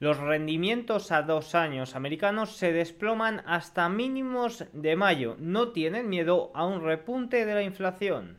Los rendimientos a dos años americanos se desploman hasta mínimos de mayo. No tienen miedo a un repunte de la inflación.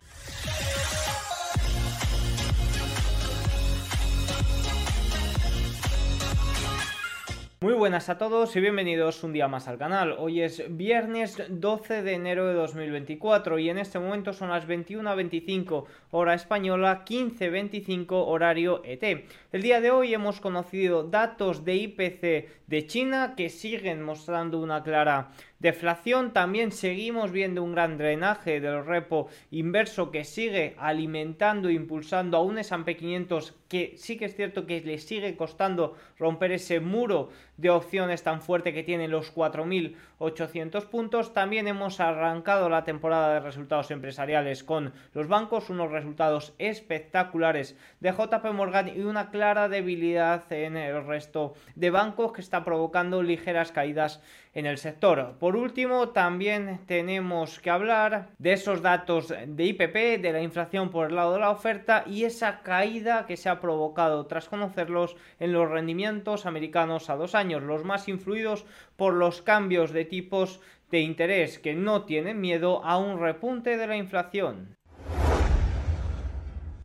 Muy buenas a todos y bienvenidos un día más al canal. Hoy es viernes 12 de enero de 2024 y en este momento son las 21.25 hora española, 15.25 horario ET. El día de hoy hemos conocido datos de IPC de China que siguen mostrando una clara deflación. También seguimos viendo un gran drenaje del repo inverso que sigue alimentando e impulsando a un S&P 500 que sí que es cierto que le sigue costando romper ese muro de opciones tan fuerte que tiene los 4.800 puntos. También hemos arrancado la temporada de resultados empresariales con los bancos, unos resultados espectaculares de JP Morgan y una clara debilidad en el resto de bancos que está provocando ligeras caídas en el sector. Por último, también tenemos que hablar de esos datos de IPP, de la inflación por el lado de la oferta y esa caída que se ha provocado tras conocerlos en los rendimientos americanos a dos años, los más influidos por los cambios de tipos de interés que no tienen miedo a un repunte de la inflación.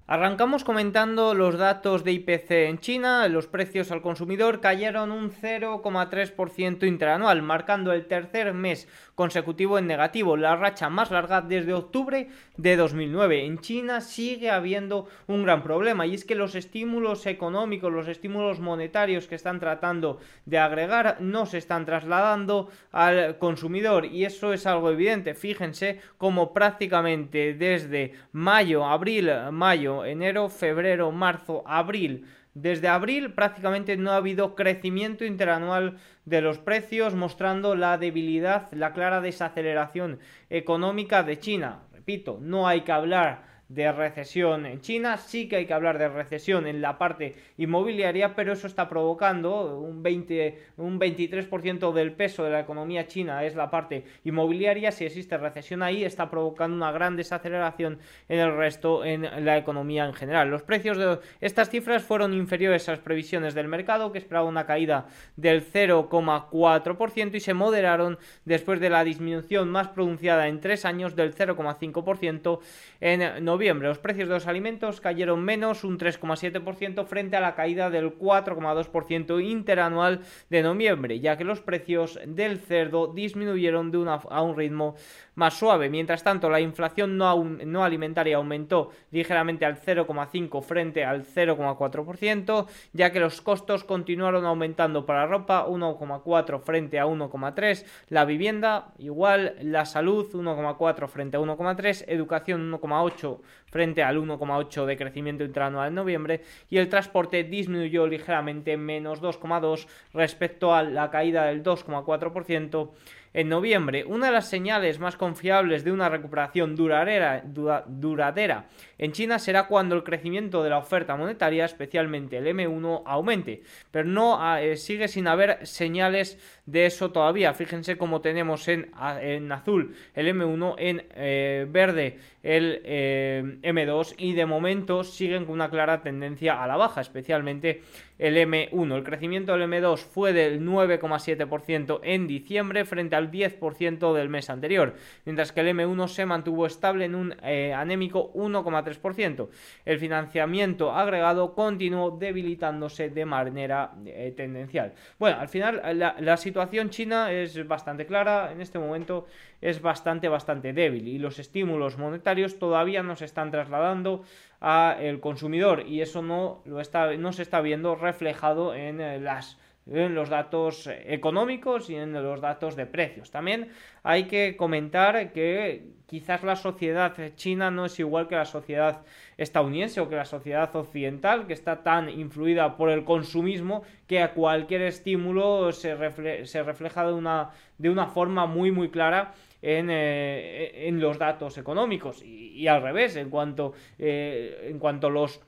Arrancamos comentando los datos de IPC en China. Los precios al consumidor cayeron un 0,3% interanual, marcando el tercer mes consecutivo en negativo, la racha más larga desde octubre de 2009. En China sigue habiendo un gran problema y es que los estímulos económicos, los estímulos monetarios que están tratando de agregar no se están trasladando al consumidor y eso es algo evidente. Fíjense como prácticamente desde mayo, abril, mayo, enero, febrero, marzo, abril, desde abril prácticamente no ha habido crecimiento interanual de los precios, mostrando la debilidad, la clara desaceleración económica de China. Repito, no hay que hablar de recesión en China, sí que hay que hablar de recesión en la parte inmobiliaria, pero eso está provocando un 20, un 23% del peso de la economía china es la parte inmobiliaria, si existe recesión ahí está provocando una gran desaceleración en el resto en la economía en general. Los precios de estas cifras fueron inferiores a las previsiones del mercado que esperaba una caída del 0,4% y se moderaron después de la disminución más pronunciada en tres años del 0,5% en noviembre los precios de los alimentos cayeron menos un 3,7% frente a la caída del 4,2% interanual de noviembre, ya que los precios del cerdo disminuyeron de una, a un ritmo más suave. Mientras tanto, la inflación no, alimentaria aumentó ligeramente al 0,5 frente al 0,4%, ya que los costos continuaron aumentando para ropa 1,4 frente a 1,3, la vivienda igual, la salud 1,4 frente a 1,3, educación 1,8 frente al 1,8 de crecimiento interanual en noviembre y el transporte disminuyó ligeramente menos 2,2 respecto a la caída del 2,4% en noviembre. Una de las señales más confiables de una recuperación duradera, en China será cuando el crecimiento de la oferta monetaria, especialmente el M1, aumente. Pero no ah, eh, sigue sin haber señales de eso todavía. Fíjense cómo tenemos en, en azul el M1, en eh, verde el eh, M2 y de momento siguen con una clara tendencia a la baja, especialmente el M1. El crecimiento del M2 fue del 9,7% en diciembre frente al 10% del mes anterior, mientras que el M1 se mantuvo estable en un anémico 1,3%. El financiamiento agregado continuó debilitándose de manera eh, tendencial. Bueno, al final la, la situación china es bastante clara, en este momento es bastante, bastante débil y los estímulos monetarios todavía no se están trasladando al consumidor y eso no, lo está, no se está viendo reflejado en eh, las en los datos económicos y en los datos de precios. También hay que comentar que quizás la sociedad china no es igual que la sociedad estadounidense o que la sociedad occidental, que está tan influida por el consumismo que a cualquier estímulo se, refleja de una, de una forma muy muy clara en, eh, los datos económicos. Y, al revés, en cuanto, eh, en cuanto los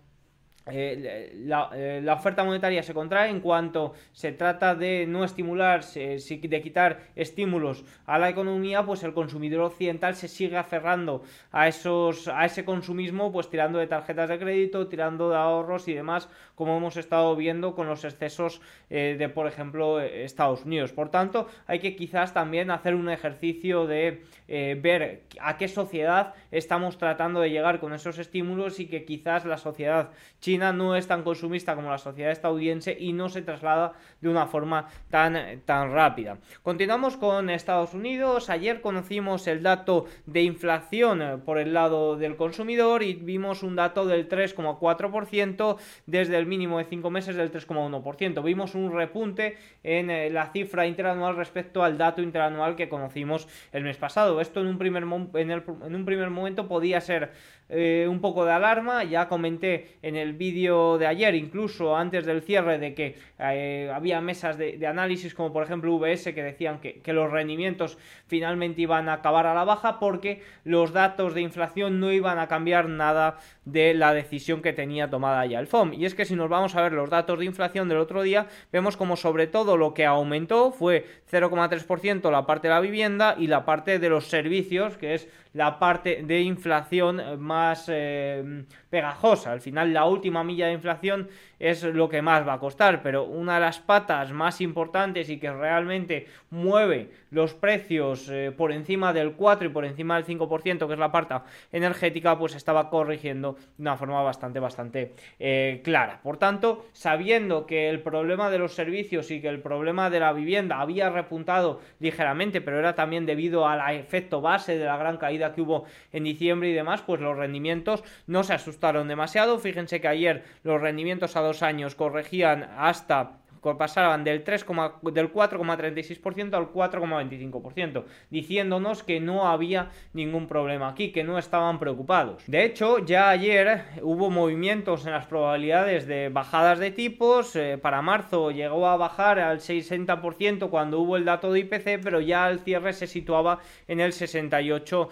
eh, eh, la, oferta monetaria se contrae en cuanto se trata de no estimular, de quitar estímulos a la economía, pues el consumidor occidental se sigue aferrando a esos, a ese consumismo, pues tirando de tarjetas de crédito, tirando de ahorros y demás, como hemos estado viendo con los excesos eh, de, por ejemplo, Estados Unidos. Por tanto, hay que quizás también hacer un ejercicio de ver a qué sociedad estamos tratando de llegar con esos estímulos y que quizás la sociedad china no es tan consumista como la sociedad estadounidense y no se traslada de una forma tan, tan rápida. Continuamos con Estados Unidos. Ayer conocimos el dato de inflación eh, por el lado del consumidor y vimos un dato del 3,4% desde el mínimo de 5 meses del 3,1%. Vimos un repunte en eh, la cifra interanual respecto al dato interanual que conocimos el mes pasado. Esto en un primer, en, en un primer momento podía ser eh, un poco de alarma. Ya comenté en el vídeo de ayer, incluso antes del cierre, de que eh, había mesas de, análisis, como por ejemplo VS, que decían que, que, los rendimientos finalmente iban a acabar a la baja porque los datos de inflación no iban a cambiar nada de la decisión que tenía tomada ya el FOM. Y es que si nos vamos a ver los datos de inflación del otro día, vemos como sobre todo lo que aumentó fue 0,3% la parte de la vivienda y la parte de los servicios, que es la parte de inflación más eh, pegajosa. Al final la última milla de inflación es lo que más va a costar, pero una de las patas más importantes y que realmente mueve los precios eh, por encima del 4 y por encima del 5%, que es la parte energética, pues estaba corrigiendo de una forma bastante, bastante eh, clara. Por tanto, sabiendo que el problema de los servicios y que el problema de la vivienda había repuntado ligeramente, pero era también debido al efecto base de la gran caída que hubo en diciembre y demás, pues los rendimientos no se asustaron demasiado. Fíjense que ayer los rendimientos a dos años corregían hasta pasaban del, 3, del 4,36% al 4,25%, diciéndonos que no había ningún problema aquí, que no estaban preocupados. De hecho, ya ayer hubo movimientos en las probabilidades de bajadas de tipos, eh, para marzo llegó a bajar al 60% cuando hubo el dato de IPC, pero ya al cierre se situaba en el 68%.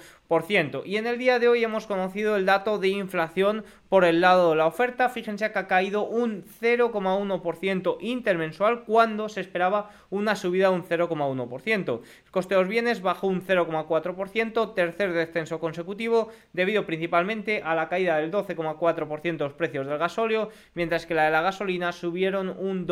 Y en el día de hoy hemos conocido el dato de inflación por el lado de la oferta. Fíjense que ha caído un 0,1% intermensual cuando se esperaba una subida de un 0,1%. El coste de los bienes bajó un 0,4%, tercer descenso consecutivo, debido principalmente a la caída del 12,4% de los precios del gasóleo, mientras que la de la gasolina subieron un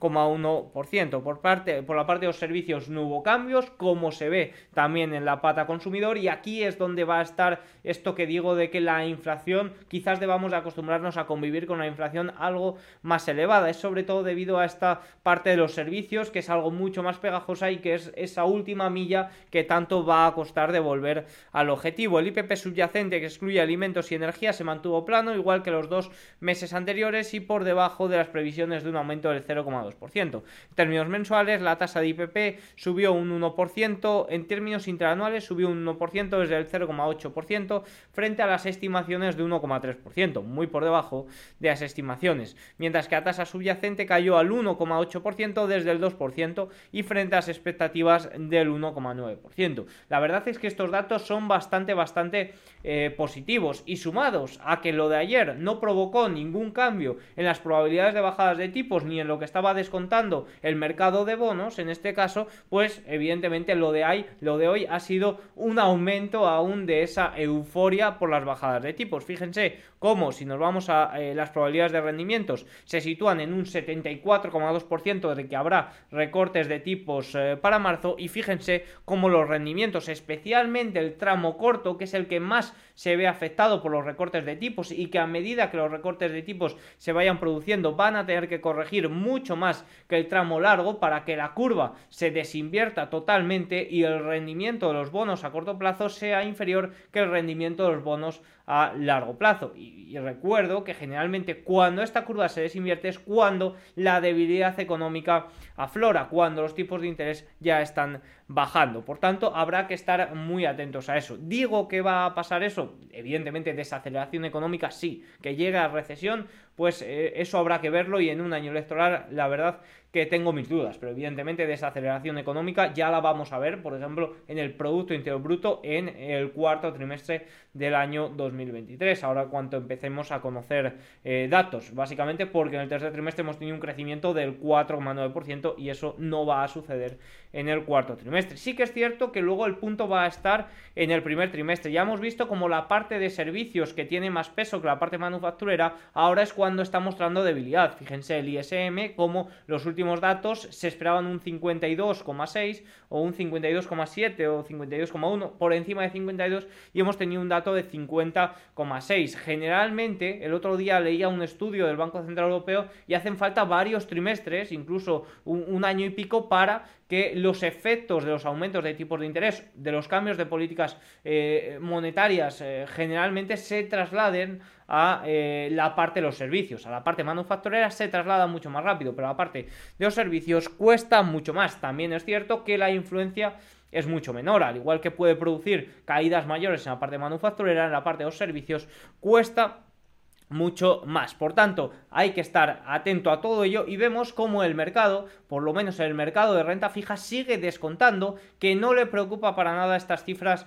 2,1%. Por, parte, por la parte de los servicios no hubo cambios, como se ve también en la pata consumidor, y aquí es donde va a estar esto que digo de que la inflación quizás debamos de acostumbrarnos a convivir con la inflación algo más elevada. Es sobre todo debido a esta parte de los servicios que es algo mucho más pegajosa y que es esa última milla que tanto va a costar de volver al objetivo. El IPP subyacente que excluye alimentos y energía se mantuvo plano igual que los dos meses anteriores y por debajo de las previsiones de un aumento del 0,2%. En términos mensuales la tasa de IPP subió un 1%, en términos interanuales subió un 1% desde el 0,8% frente a las estimaciones de 1,3%, muy por debajo de las estimaciones, mientras que la tasa subyacente cayó al 1,8% desde el 2% y frente a las expectativas del 1,9%. La verdad es que estos datos son bastante, bastante eh, positivos y sumados a que lo de ayer no provocó ningún cambio en las probabilidades de bajadas de tipos ni en lo que estaba descontando el mercado de bonos, en este caso, pues evidentemente lo de, ahí, lo de hoy ha sido un aumento aún de esa euforia por las bajadas de tipos. Fíjense cómo si nos vamos a eh, las probabilidades de rendimientos se sitúan en un 74,2% de que habrá recortes de tipos eh, para marzo y fíjense cómo los rendimientos, especialmente el tramo corto, que es el que más se ve afectado por los recortes de tipos y que a medida que los recortes de tipos se vayan produciendo van a tener que corregir mucho más que el tramo largo para que la curva se desinvierta totalmente y el rendimiento de los bonos a corto plazo sea inferior que el rendimiento de los bonos a largo plazo. Y, recuerdo que generalmente cuando esta curva se desinvierte es cuando la debilidad económica aflora, cuando los tipos de interés ya están bajando. Por tanto, habrá que estar muy atentos a eso. Digo que va a pasar eso, evidentemente desaceleración económica sí, que llega a recesión, pues eh, eso habrá que verlo y en un año electoral la verdad que tengo mis dudas, pero evidentemente desaceleración económica ya la vamos a ver, por ejemplo, en el Producto Interior Bruto en el cuarto trimestre del año 2023, ahora cuando empecemos a conocer eh, datos, básicamente porque en el tercer trimestre hemos tenido un crecimiento del 4,9% y eso no va a suceder en el cuarto trimestre. Sí que es cierto que luego el punto va a estar en el primer trimestre. Ya hemos visto como la parte de servicios que tiene más peso que la parte manufacturera, ahora es cuando está mostrando debilidad. Fíjense el ISM, como los últimos datos se esperaban un 52,6 o un 52,7 o 52,1 por encima de 52 y hemos tenido un dato de 50,6. Generalmente, el otro día leía un estudio del Banco Central Europeo y hacen falta varios trimestres, incluso un, año y pico, para que los efectos de los aumentos de tipos de interés, de los cambios de políticas eh, monetarias, eh, generalmente se trasladen a eh, la parte de los servicios. A la parte manufacturera se traslada mucho más rápido, pero la parte de los servicios cuesta mucho más. También es cierto que la influencia es mucho menor, al igual que puede producir caídas mayores en la parte manufacturera, en la parte de los servicios cuesta mucho más. Por tanto, hay que estar atento a todo ello y vemos cómo el mercado, por lo menos el mercado de renta fija, sigue descontando que no le preocupa para nada estas cifras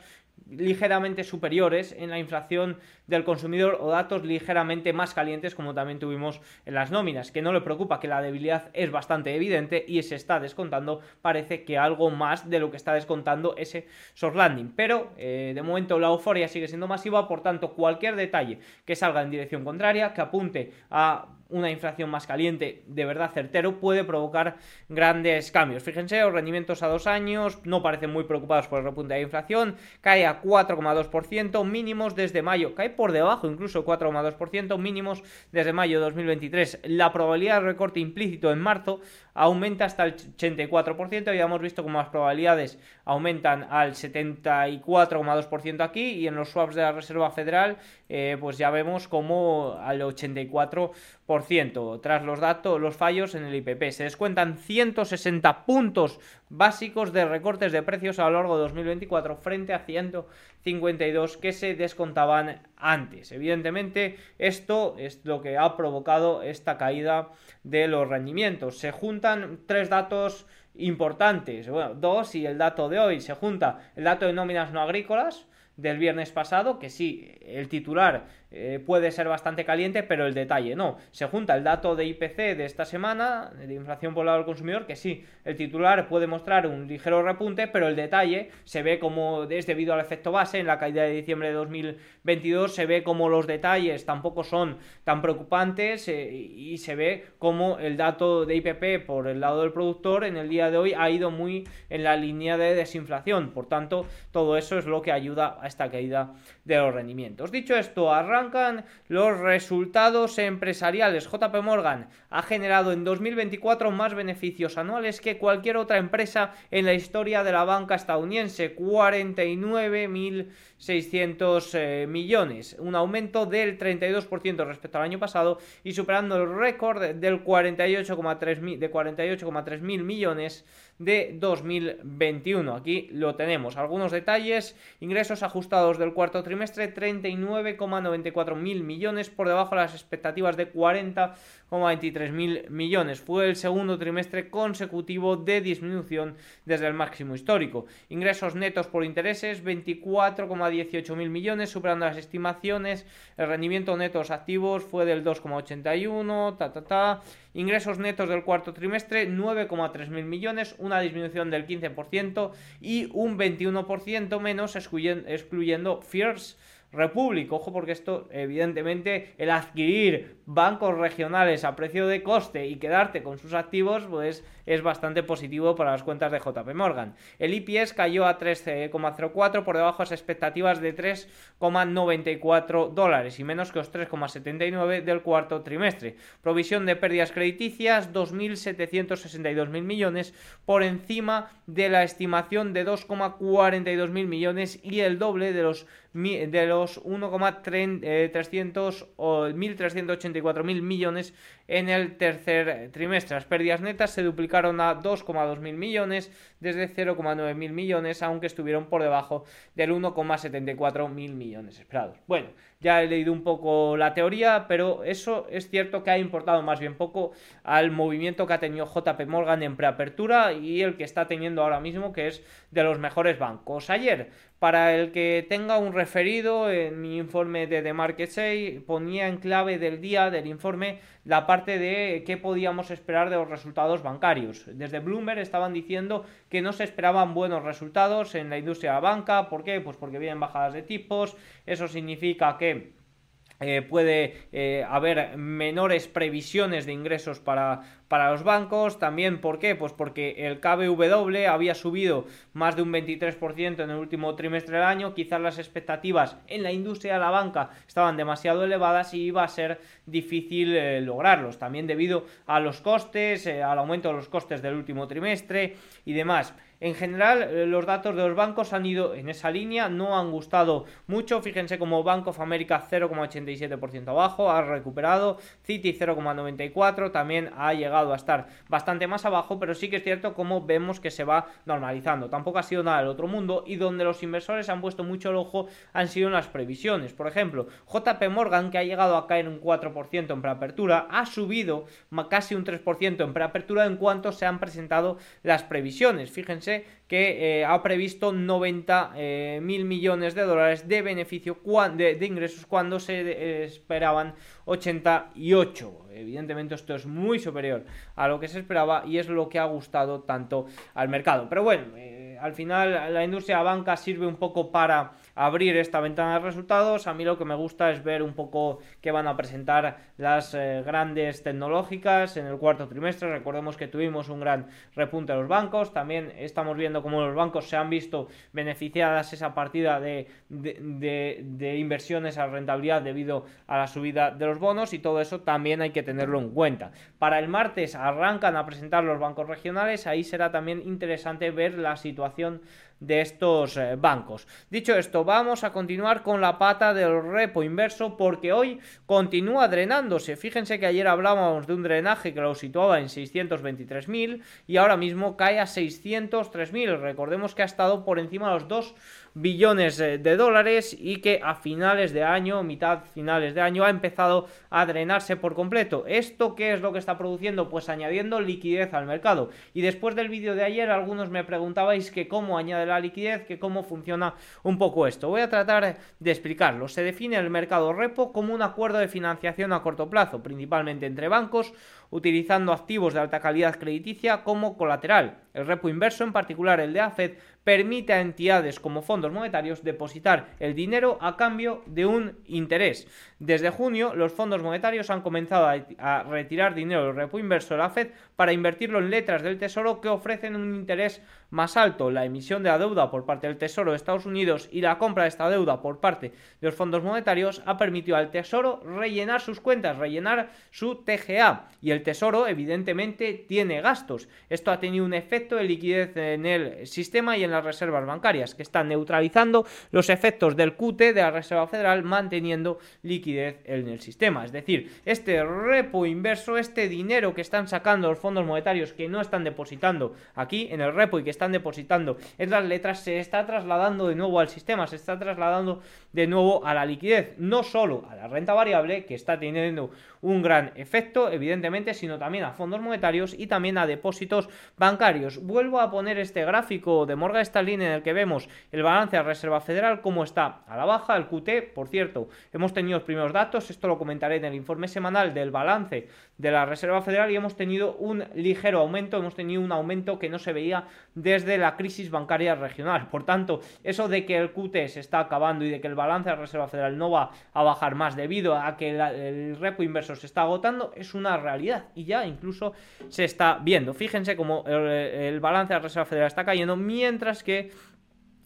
ligeramente superiores en la inflación del consumidor o datos ligeramente más calientes como también tuvimos en las nóminas, que no le preocupa que la debilidad es bastante evidente y se está descontando, parece que algo más de lo que está descontando ese soft landing, pero eh, de momento la euforia sigue siendo masiva, por tanto cualquier detalle que salga en dirección contraria, que apunte a una inflación más caliente de verdad certero puede provocar grandes cambios. Fíjense, los rendimientos a dos años no parecen muy preocupados por el repunte de la inflación, cae a 4,2%, mínimos desde mayo, cae por debajo incluso 4,2%, mínimos desde mayo de 2023. La probabilidad de recorte implícito en marzo aumenta hasta el 84%, habíamos visto como las probabilidades aumentan al 74,2% aquí y en los swaps de la Reserva Federal eh, pues ya vemos como al 84% tras los datos, los fallos en el IPP. Se descuentan 160 puntos básicos de recortes de precios a lo largo de 2024 frente a 152 que se descontaban antes. Evidentemente esto es lo que ha provocado esta caída de los rendimientos. Se juntan tres datos importantes, bueno, dos y el dato de hoy. Se junta el dato de nóminas no agrícolas del viernes pasado, que sí, el titular eh, puede ser bastante caliente, pero el detalle no. Se junta el dato de IPC de esta semana, de inflación por lado del consumidor, que sí, el titular puede mostrar un ligero repunte, pero el detalle se ve como es debido al efecto base en la caída de diciembre de 2022, se ve como los detalles tampoco son tan preocupantes eh, y se ve como el dato de IPP por el lado del productor en el día de hoy ha ido muy en la línea de desinflación. Por tanto, todo eso es lo que ayuda a esta caída de los rendimientos. Dicho esto, arrancan los resultados empresariales. JP Morgan ha generado en 2024 más beneficios anuales que cualquier otra empresa en la historia de la banca estadounidense, 600 eh, millones, un aumento del 32% respecto al año pasado y superando el récord del 48,3 de 48,3 mil millones de 2021. Aquí lo tenemos. Algunos detalles, ingresos ajustados del cuarto trimestre 39,94 mil millones por debajo de las expectativas de 40,23 mil millones. Fue el segundo trimestre consecutivo de disminución desde el máximo histórico. Ingresos netos por intereses 24,16 18.000 millones, superando las estimaciones. El rendimiento netos activos fue del 2,81, ta, ta, ta. Ingresos netos del cuarto trimestre, 9,3.000 millones, una disminución del 15% y un 21% menos excluyendo, excluyendo Republic. Ojo porque esto, evidentemente, el adquirir bancos regionales a precio de coste y quedarte con sus activos, pues es bastante positivo para las cuentas de JP Morgan. El IPS cayó a 3,04 por debajo de las expectativas de 3,94 dólares y menos que los 3,79 del cuarto trimestre. Provisión de pérdidas crediticias 2.762 mil millones por encima de la estimación de 2,42 mil millones y el doble de los de los 1,300 o 1.384 mil millones en el tercer trimestre. Las pérdidas netas se duplicaron a 2,2 mil millones desde 0,9 mil millones, aunque estuvieron por debajo del 1,74 mil millones esperados. Bueno, ya he leído un poco la teoría, pero eso es cierto que ha importado más bien poco al movimiento que ha tenido JP Morgan en preapertura y el que está teniendo ahora mismo, que es de los mejores bancos. Ayer para el que tenga un referido, en mi informe de The Market Say ponía en clave del día del informe la parte de qué podíamos esperar de los resultados bancarios. Desde Bloomberg estaban diciendo que no se esperaban buenos resultados en la industria de la banca. ¿Por qué? Pues porque vienen bajadas de tipos. Eso significa que eh, puede eh, haber menores previsiones de ingresos para, para los bancos. También, ¿por qué? Pues porque el KBW había subido más de un 23% en el último trimestre del año. Quizás las expectativas en la industria de la banca estaban demasiado elevadas y iba a ser difícil eh, lograrlos. También debido a los costes, al aumento de los costes del último trimestre y demás. En general, eh, los datos de los bancos han ido en esa línea, no han gustado mucho. Fíjense como Bank of America 0,87% abajo, ha recuperado. Citi 0,94, también ha llegado a estar bastante más abajo, pero sí que es cierto como vemos que se va normalizando. Tampoco ha sido nada del otro mundo y donde los inversores han puesto mucho el ojo han sido en las previsiones. Por ejemplo, JP Morgan, que ha llegado a caer un 4% en preapertura, ha subido casi un 3% en preapertura en cuanto se han presentado las previsiones. Fíjense que eh, ha previsto 90 eh, mil millones de dólares de beneficio de, ingresos cuando se esperaban 88. Evidentemente esto es muy superior a lo que se esperaba y es lo que ha gustado tanto al mercado. Pero bueno, eh, al final la industria banca sirve un poco para abrir esta ventana de resultados. A mí lo que me gusta es ver un poco qué van a presentar las eh, grandes tecnológicas en el cuarto trimestre. Recordemos que tuvimos un gran repunte de los bancos. También estamos viendo cómo los bancos se han visto beneficiadas esa partida de, de inversiones a rentabilidad debido a la subida de los bonos y todo eso también hay que tenerlo en cuenta. Para el martes arrancan a presentar los bancos regionales. Ahí será también interesante ver la situación de estos eh, bancos. Dicho esto, vamos a continuar con la pata del repo inverso porque hoy continúa drenándose. Fíjense que ayer hablábamos de un drenaje que lo situaba en 623.000 y ahora mismo cae a 603.000. Recordemos que ha estado por encima de los dos billones de dólares y que a finales de año, mitad finales de año, ha empezado a drenarse por completo. ¿Esto qué es lo que está produciendo? Pues añadiendo liquidez al mercado. Y después del vídeo de ayer, algunos me preguntabais que cómo añade la liquidez, que cómo funciona un poco esto. Voy a tratar de explicarlo. Se define el mercado repo como un acuerdo de financiación a corto plazo, principalmente entre bancos, utilizando activos de alta calidad crediticia como colateral. El repo inverso, en particular el de AFED, permite a entidades como fondos monetarios depositar el dinero a cambio de un interés. Desde junio, los fondos monetarios han comenzado a, retirar dinero del repo inverso de la Fed para invertirlo en letras del Tesoro que ofrecen un interés más alto. La emisión de la deuda por parte del Tesoro de Estados Unidos y la compra de esta deuda por parte de los fondos monetarios ha permitido al Tesoro rellenar sus cuentas, rellenar su TGA. Y el Tesoro, evidentemente, tiene gastos. Esto ha tenido un efecto de liquidez en el sistema y en las reservas bancarias, que están neutralizando los efectos del QT de la Reserva Federal, manteniendo liquidez en el sistema. Es decir, este repo inverso, este dinero que están sacando los fondos monetarios que no están depositando aquí en el repo y que están depositando en las letras, se está trasladando de nuevo al sistema, se está trasladando de nuevo a la liquidez, no solo a la renta variable, que está teniendo un gran efecto, evidentemente, sino también a fondos monetarios y también a depósitos bancarios. Vuelvo a poner este gráfico de Morgan Stanley en el que vemos el balance de Reserva Federal, cómo está a la baja, el QT, por cierto, hemos tenido los primeros datos, esto lo comentaré en el informe semanal del balance de la Reserva Federal y hemos tenido un ligero aumento, hemos tenido un aumento que no se veía desde la crisis bancaria regional. Por tanto, eso de que el QT se está acabando y de que el balance de la Reserva Federal no va a bajar más debido a que el repo inverso se está agotando es una realidad y ya incluso se está viendo. Fíjense cómo el, balance de la Reserva Federal está cayendo mientras que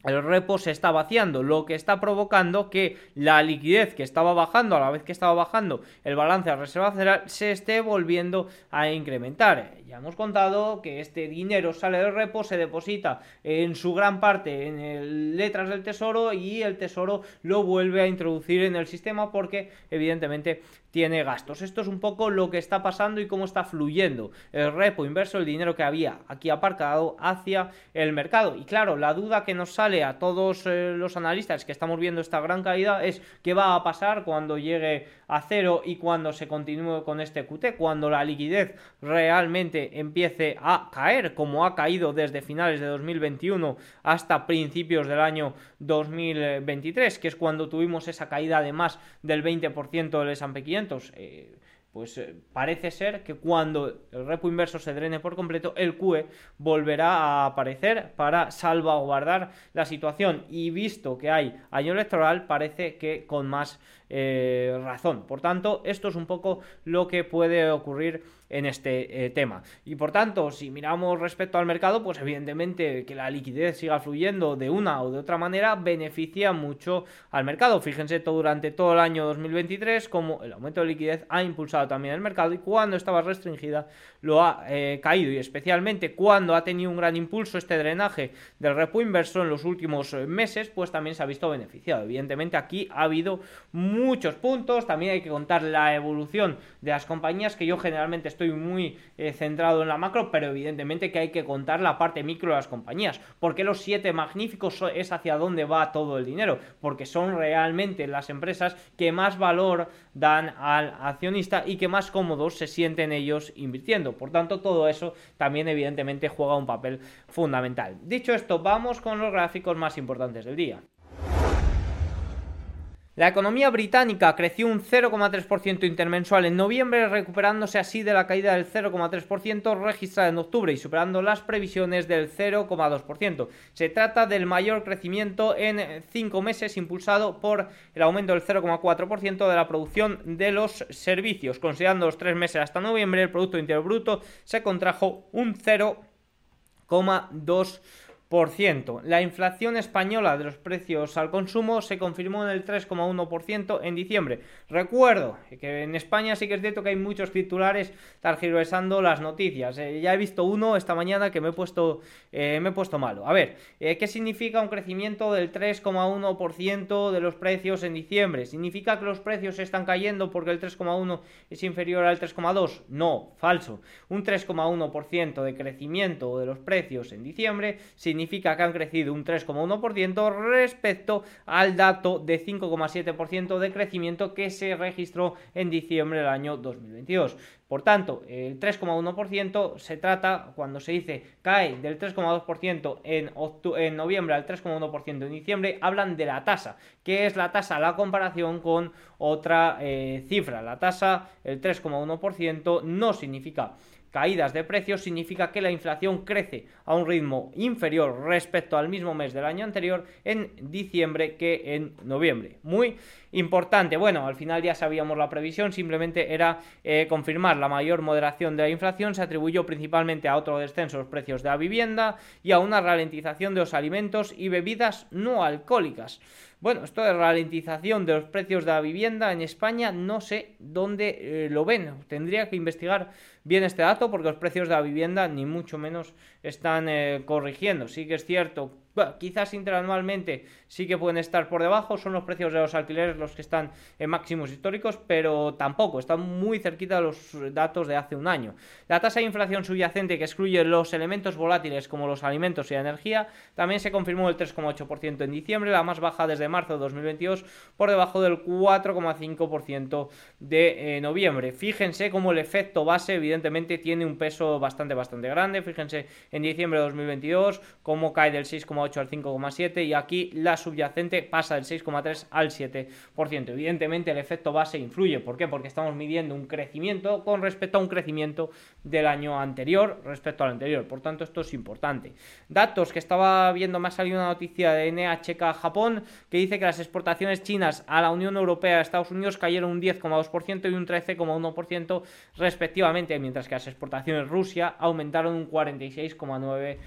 el repo se está vaciando, lo que está provocando que la liquidez que estaba bajando a la vez que estaba bajando el balance de Reserva Federal se esté volviendo a incrementar hemos contado que este dinero sale del repo, se deposita en su gran parte en letras del tesoro y el tesoro lo vuelve a introducir en el sistema porque evidentemente tiene gastos. Esto es un poco lo que está pasando y cómo está fluyendo el repo inverso, el dinero que había aquí aparcado hacia el mercado. Y claro, la duda que nos sale a todos eh, los analistas que estamos viendo esta gran caída es qué va a pasar cuando llegue a cero y cuando se continúe con este QT, cuando la liquidez realmente empiece a caer, como ha caído desde finales de 2021 hasta principios del año 2023, que es cuando tuvimos esa caída de más del 20% del S&P 500 eh, pues eh, parece ser que cuando el repo inverso se drene por completo, el QE volverá a aparecer para salvaguardar la situación. Y visto que hay año electoral, parece que con más eh, razón. Por tanto, esto es un poco lo que puede ocurrir en este eh, tema. Y por tanto, si miramos respecto al mercado, pues evidentemente que la liquidez siga fluyendo de una o de otra manera beneficia mucho al mercado. Fíjense todo durante todo el año 2023 como el aumento de liquidez ha impulsado también el mercado y cuando estaba restringida lo ha eh, caído y especialmente cuando ha tenido un gran impulso este drenaje del repo inverso en los últimos meses, pues también se ha visto beneficiado. Evidentemente aquí ha habido muchos puntos, también hay que contar la evolución de las compañías, que yo generalmente estoy muy eh, centrado en la macro, pero evidentemente que hay que contar la parte micro de las compañías. porque los siete magníficos es hacia dónde va todo el dinero? Porque son realmente las empresas que más valor dan al accionista y que más cómodos se sienten ellos invirtiendo. Por tanto, todo eso también evidentemente juega un papel fundamental. Dicho esto, vamos con los gráficos más importantes del día. La economía británica creció un 0,3% intermensual en noviembre, recuperándose así de la caída del 0,3% registrada en octubre y superando las previsiones del 0,2%. Se trata del mayor crecimiento en cinco meses, impulsado por el aumento del 0,4% de la producción de los servicios. Considerando los tres meses hasta noviembre, el Producto Interior Bruto se contrajo un 0,2%. La inflación española de los precios al consumo se confirmó en el 3,1% en diciembre. Recuerdo que en España sí que es cierto que hay muchos titulares targiversando las noticias. Eh, ya he visto uno esta mañana que me he puesto, eh, me he puesto malo. A ver, eh, ¿qué significa un crecimiento del 3,1% de los precios en diciembre? ¿Significa que los precios están cayendo porque el 3,1 es inferior al 3,2? No, falso. Un 3,1% de crecimiento de los precios en diciembre significa significa que han crecido un 3,1% respecto al dato de 5,7% de crecimiento que se registró en diciembre del año 2022. Por tanto, el 3,1% se trata, cuando se dice cae del 3,2% en, noviembre al 3,1% en diciembre, hablan de la tasa, que es la tasa la comparación con otra eh, cifra. La tasa, el 3,1%, no significa caídas de precios significa que la inflación crece a un ritmo inferior respecto al mismo mes del año anterior en diciembre que en noviembre. Muy importante. Bueno, al final ya sabíamos la previsión, simplemente era eh, confirmar la mayor moderación de la inflación. Se atribuyó principalmente a otro descenso de los precios de la vivienda y a una ralentización de los alimentos y bebidas no alcohólicas. Bueno, esto de ralentización de los precios de la vivienda en España no sé dónde eh, lo ven. Tendría que investigar bien este dato porque los precios de la vivienda ni mucho menos están eh, corrigiendo. Sí que es cierto bueno, quizás interanualmente sí que pueden estar por debajo, son los precios de los alquileres los que están en máximos históricos, pero tampoco, están muy cerquita de los datos de hace un año. La tasa de inflación subyacente que excluye los elementos volátiles como los alimentos y la energía también se confirmó el 3,8% en diciembre, la más baja desde marzo de 2022, por debajo del 4,5% de eh, noviembre. Fíjense cómo el efecto base evidentemente tiene un peso bastante bastante grande, fíjense en diciembre de 2022 cómo cae del 6,8 al 5,7 y aquí la subyacente pasa del 6,3 al 7%. Evidentemente el efecto base influye. ¿Por qué? Porque estamos midiendo un crecimiento con respecto a un crecimiento del año anterior respecto al anterior. Por tanto, esto es importante. Datos que estaba viendo, me ha salido una noticia de NHK Japón que dice que las exportaciones chinas a la Unión Europea y a Estados Unidos cayeron un 10,2% y un 13,1% respectivamente, mientras que las exportaciones Rusia aumentaron un 46,9%.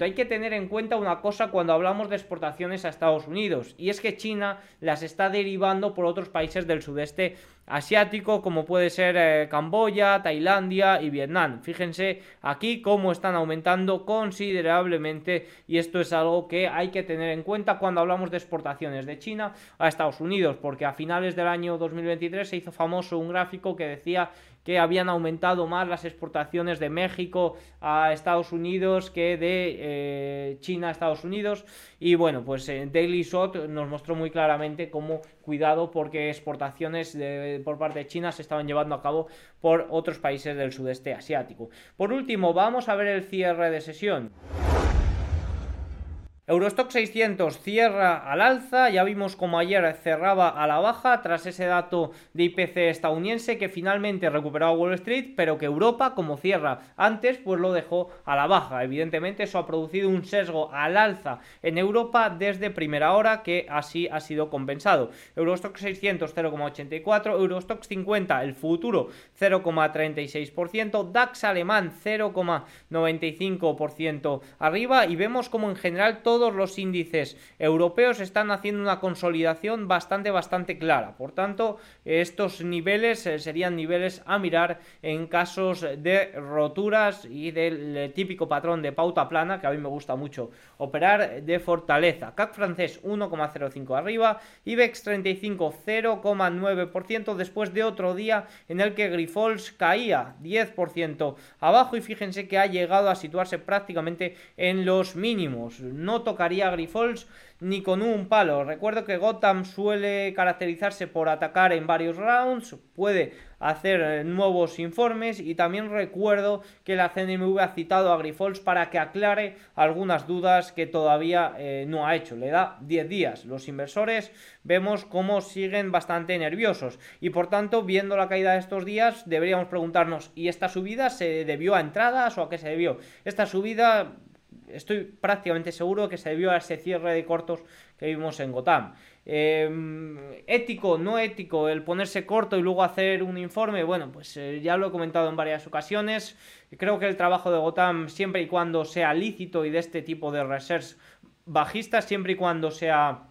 Hay que tener en cuenta una cosa cuando hablamos de exportaciones a Estados Unidos, y es que China las está derivando por otros países del sudeste asiático como puede ser eh, Camboya, Tailandia y Vietnam. Fíjense aquí cómo están aumentando considerablemente y esto es algo que hay que tener en cuenta cuando hablamos de exportaciones de China a Estados Unidos porque a finales del año 2023 se hizo famoso un gráfico que decía que habían aumentado más las exportaciones de México a Estados Unidos que de eh, China a Estados Unidos. Y bueno, pues eh, Daily Shot nos mostró muy claramente cómo cuidado porque exportaciones por parte de China se estaban llevando a cabo por otros países del sudeste asiático. Por último, vamos a ver el cierre de sesión. Eurostock 600 cierra al alza, ya vimos como ayer cerraba a la baja tras ese dato de IPC estadounidense que finalmente recuperó a Wall Street, pero que Europa, como cierra antes, pues lo dejó a la baja. Evidentemente eso ha producido un sesgo al alza en Europa desde primera hora que así ha sido compensado. Eurostock 600 0,84, Eurostock 50 el futuro 0,36%, DAX alemán 0,95% arriba y vemos como en general todo todos los índices europeos están haciendo una consolidación bastante, bastante clara. Por tanto, estos niveles eh, serían niveles a mirar en casos de roturas y del típico patrón de pauta plana, que a mí me gusta mucho operar, de fortaleza. CAC francés 1,05 arriba, IBEX 35 0,9% después de otro día en el que Grifols caía 10% abajo y fíjense que ha llegado a situarse prácticamente en los mínimos. No tocaría Grifols ni con un palo. Recuerdo que Gotham suele caracterizarse por atacar en varios rounds, puede hacer eh, nuevos informes y también recuerdo que la CNMV ha citado a Grifols para que aclare algunas dudas que todavía eh, no ha hecho. Le da 10 días. Los inversores vemos cómo siguen bastante nerviosos y por tanto viendo la caída de estos días deberíamos preguntarnos ¿y esta subida se debió a entradas o a qué se debió? Esta subida estoy prácticamente seguro que se debió a ese cierre de cortos que vimos en Gotham. Em, ético, no ético, el ponerse corto y luego hacer un informe, bueno, pues eh, ya lo he comentado en varias ocasiones. Creo que el trabajo de Gotham, siempre y cuando sea lícito y de este tipo de research bajistas, siempre y cuando sea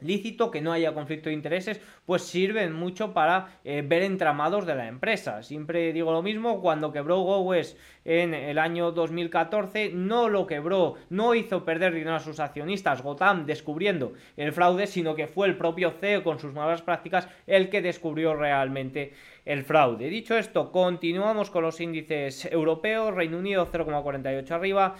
lícito, que no haya conflicto de intereses, pues sirven mucho para eh, ver entramados de la empresa. Siempre digo lo mismo, cuando quebró GoWest en el año 2014, no lo quebró, no hizo perder dinero a sus accionistas, Gotham descubriendo el fraude, sino que fue el propio CEO con sus malas prácticas el que descubrió realmente el fraude. Dicho esto, continuamos con los índices europeos, Reino Unido 0,48 arriba,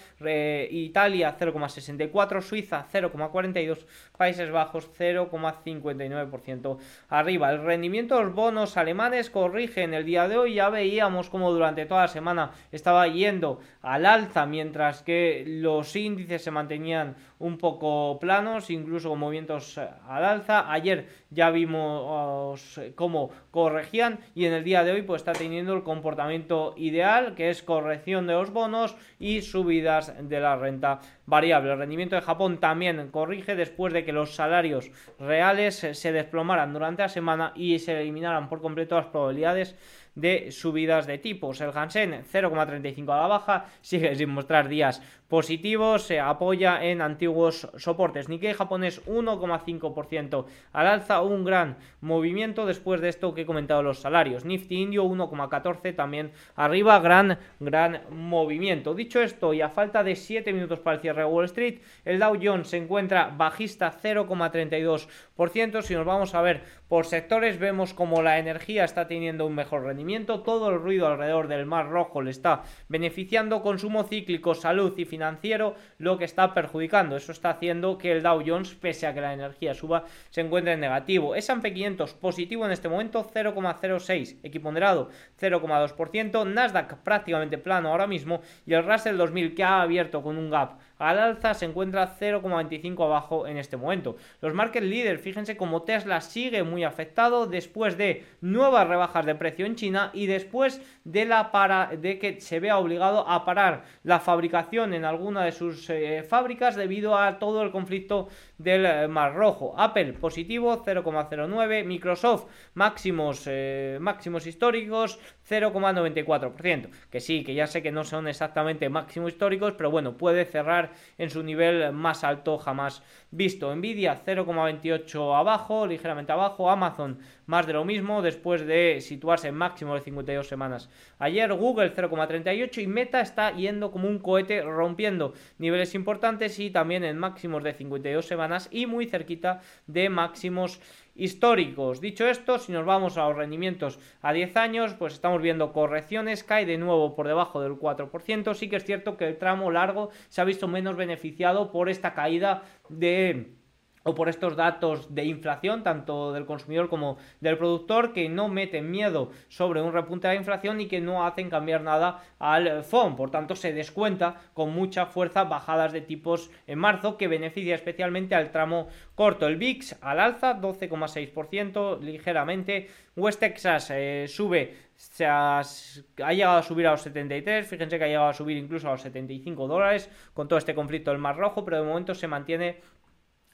Italia 0,64, Suiza 0,42, Países Bajos 0,59% arriba. El rendimiento de los bonos alemanes corrige en el día de hoy, ya veíamos como durante toda la semana estaba yendo al alza, mientras que los índices se mantenían un poco planos, incluso con movimientos al alza. Ayer ya vimos cómo corregían y en el día de hoy pues está teniendo el comportamiento ideal que es corrección de los bonos y subidas de la renta variable. El rendimiento de Japón también corrige después de que los salarios reales se desplomaran durante la semana y se eliminaran por completo las probabilidades de subidas de tipos. El Hansen 0,35 a la baja, sigue sin mostrar días positivos, se apoya en antiguos soportes. Nikkei japonés 1,5% al alza, un gran movimiento después de esto que he comentado los salarios. Nifty indio 1,14 también arriba, gran, gran movimiento. Dicho esto, y a falta de 7 minutos para el cierre de Wall Street, el Dow Jones se encuentra bajista 0,32%. Si nos vamos a ver por sectores, vemos como la energía está teniendo un mejor rendimiento, todo el ruido alrededor del Mar Rojo le está beneficiando, consumo cíclico, salud y financiero, lo que está perjudicando. Eso está haciendo que el Dow Jones, pese a que la energía suba, se encuentre en negativo. S&P 500 positivo en este momento 0,06, equiponderado 0,2%, Nasdaq prácticamente plano ahora mismo y el Russell 2000 que ha abierto con un gap al alza se encuentra 0,25 abajo en este momento. Los market leaders, fíjense como Tesla sigue muy afectado después de nuevas rebajas de precio en China China y después de, la para, de que se vea obligado a parar la fabricación en alguna de sus eh, fábricas debido a todo el conflicto del eh, Mar Rojo. Apple positivo 0,09, Microsoft máximos, eh, máximos históricos 0,94%, que sí, que ya sé que no son exactamente máximos históricos, pero bueno, puede cerrar en su nivel más alto jamás visto. Nvidia 0,28 abajo, ligeramente abajo, Amazon más de lo mismo después de situarse en máximo de 52 semanas. Ayer Google 0,38 y Meta está yendo como un cohete rompiendo niveles importantes y también en máximos de 52 semanas y muy cerquita de máximos históricos. Dicho esto, si nos vamos a los rendimientos a 10 años, pues estamos viendo correcciones, cae de nuevo por debajo del 4%. Sí que es cierto que el tramo largo se ha visto menos beneficiado por esta caída de o por estos datos de inflación, tanto del consumidor como del productor, que no meten miedo sobre un repunte de la inflación y que no hacen cambiar nada al FOM. Por tanto, se descuenta con mucha fuerza bajadas de tipos en marzo, que beneficia especialmente al tramo corto. El VIX al alza, 12,6%, ligeramente. West Texas eh, sube se ha, ha, llegado a subir a los 73, fíjense que ha llegado a subir incluso a los 75 dólares con todo este conflicto del Mar Rojo, pero de momento se mantiene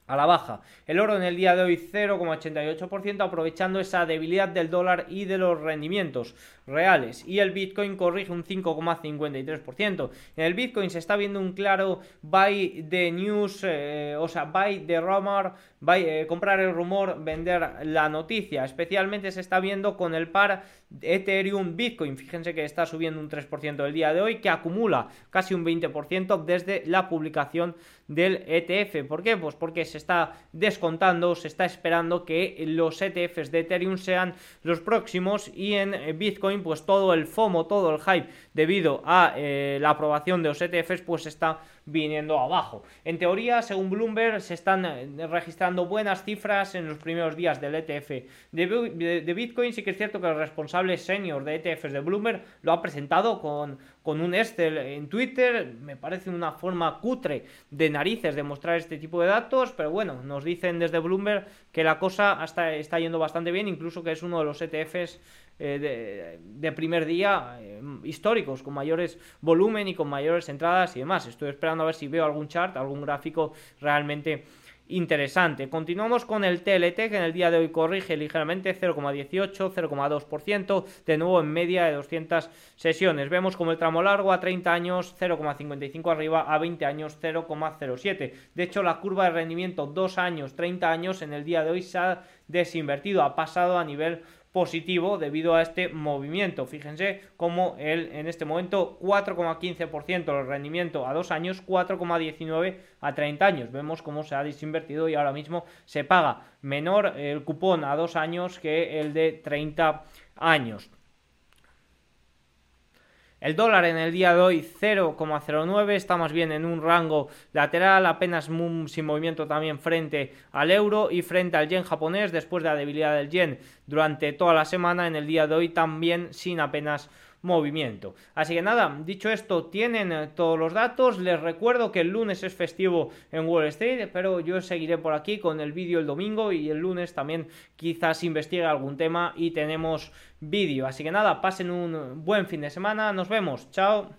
a la baja. El oro en el día de hoy 0,88% aprovechando esa debilidad del dólar y de los rendimientos reales. Y el Bitcoin corrige un 5,53%. En el Bitcoin se está viendo un claro buy de news, eh, o sea, buy de rumor, buy, eh, comprar el rumor, vender la noticia. Especialmente se está viendo con el par Ethereum Bitcoin. Fíjense que está subiendo un 3% el día de hoy, que acumula casi un 20% desde la publicación del ETF. ¿Por qué? Pues porque se está descontando, se está esperando que los ETFs de Ethereum sean los próximos y en Bitcoin pues todo el FOMO, todo el hype debido a eh, la aprobación de los ETFs pues está viniendo abajo. En teoría, según Bloomberg, se están eh, registrando buenas cifras en los primeros días del ETF de, Bitcoin. Sí que es cierto que el responsable senior de ETFs de Bloomberg lo ha presentado con, con un Excel en Twitter. Me parece una forma cutre de narices de mostrar este tipo de datos, pero bueno, nos dicen desde Bloomberg que la cosa hasta está yendo bastante bien, incluso que es uno de los ETFs eh, de, primer día eh, históricos, con mayores volumen y con mayores entradas y demás. Estoy esperando a ver si veo algún chart, algún gráfico realmente interesante. Continuamos con el TLT que en el día de hoy corrige ligeramente 0,18, 0,2%, de nuevo en media de 200 sesiones. Vemos como el tramo largo a 30 años 0,55 arriba, a 20 años 0,07. De hecho, la curva de rendimiento 2 años, 30 años en el día de hoy se ha desinvertido, ha pasado a nivel positivo debido a este movimiento. Fíjense cómo el, en este momento 4,15% el rendimiento a dos años, 4,19 a 30 años. Vemos cómo se ha desinvertido y ahora mismo se paga menor el cupón a dos años que el de 30 años. El dólar en el día de hoy 0,09, está más bien en un rango lateral, apenas sin movimiento también frente al euro y frente al yen japonés después de la debilidad del yen durante toda la semana. En el día de hoy también sin apenas movimiento. Así que nada, dicho esto, tienen eh, todos los datos. Les recuerdo que el lunes es festivo en Wall Street, pero yo seguiré por aquí con el vídeo el domingo y el lunes también quizás investigue algún tema y tenemos vídeo. Así que nada, pasen un buen fin de semana. Nos vemos. Chao.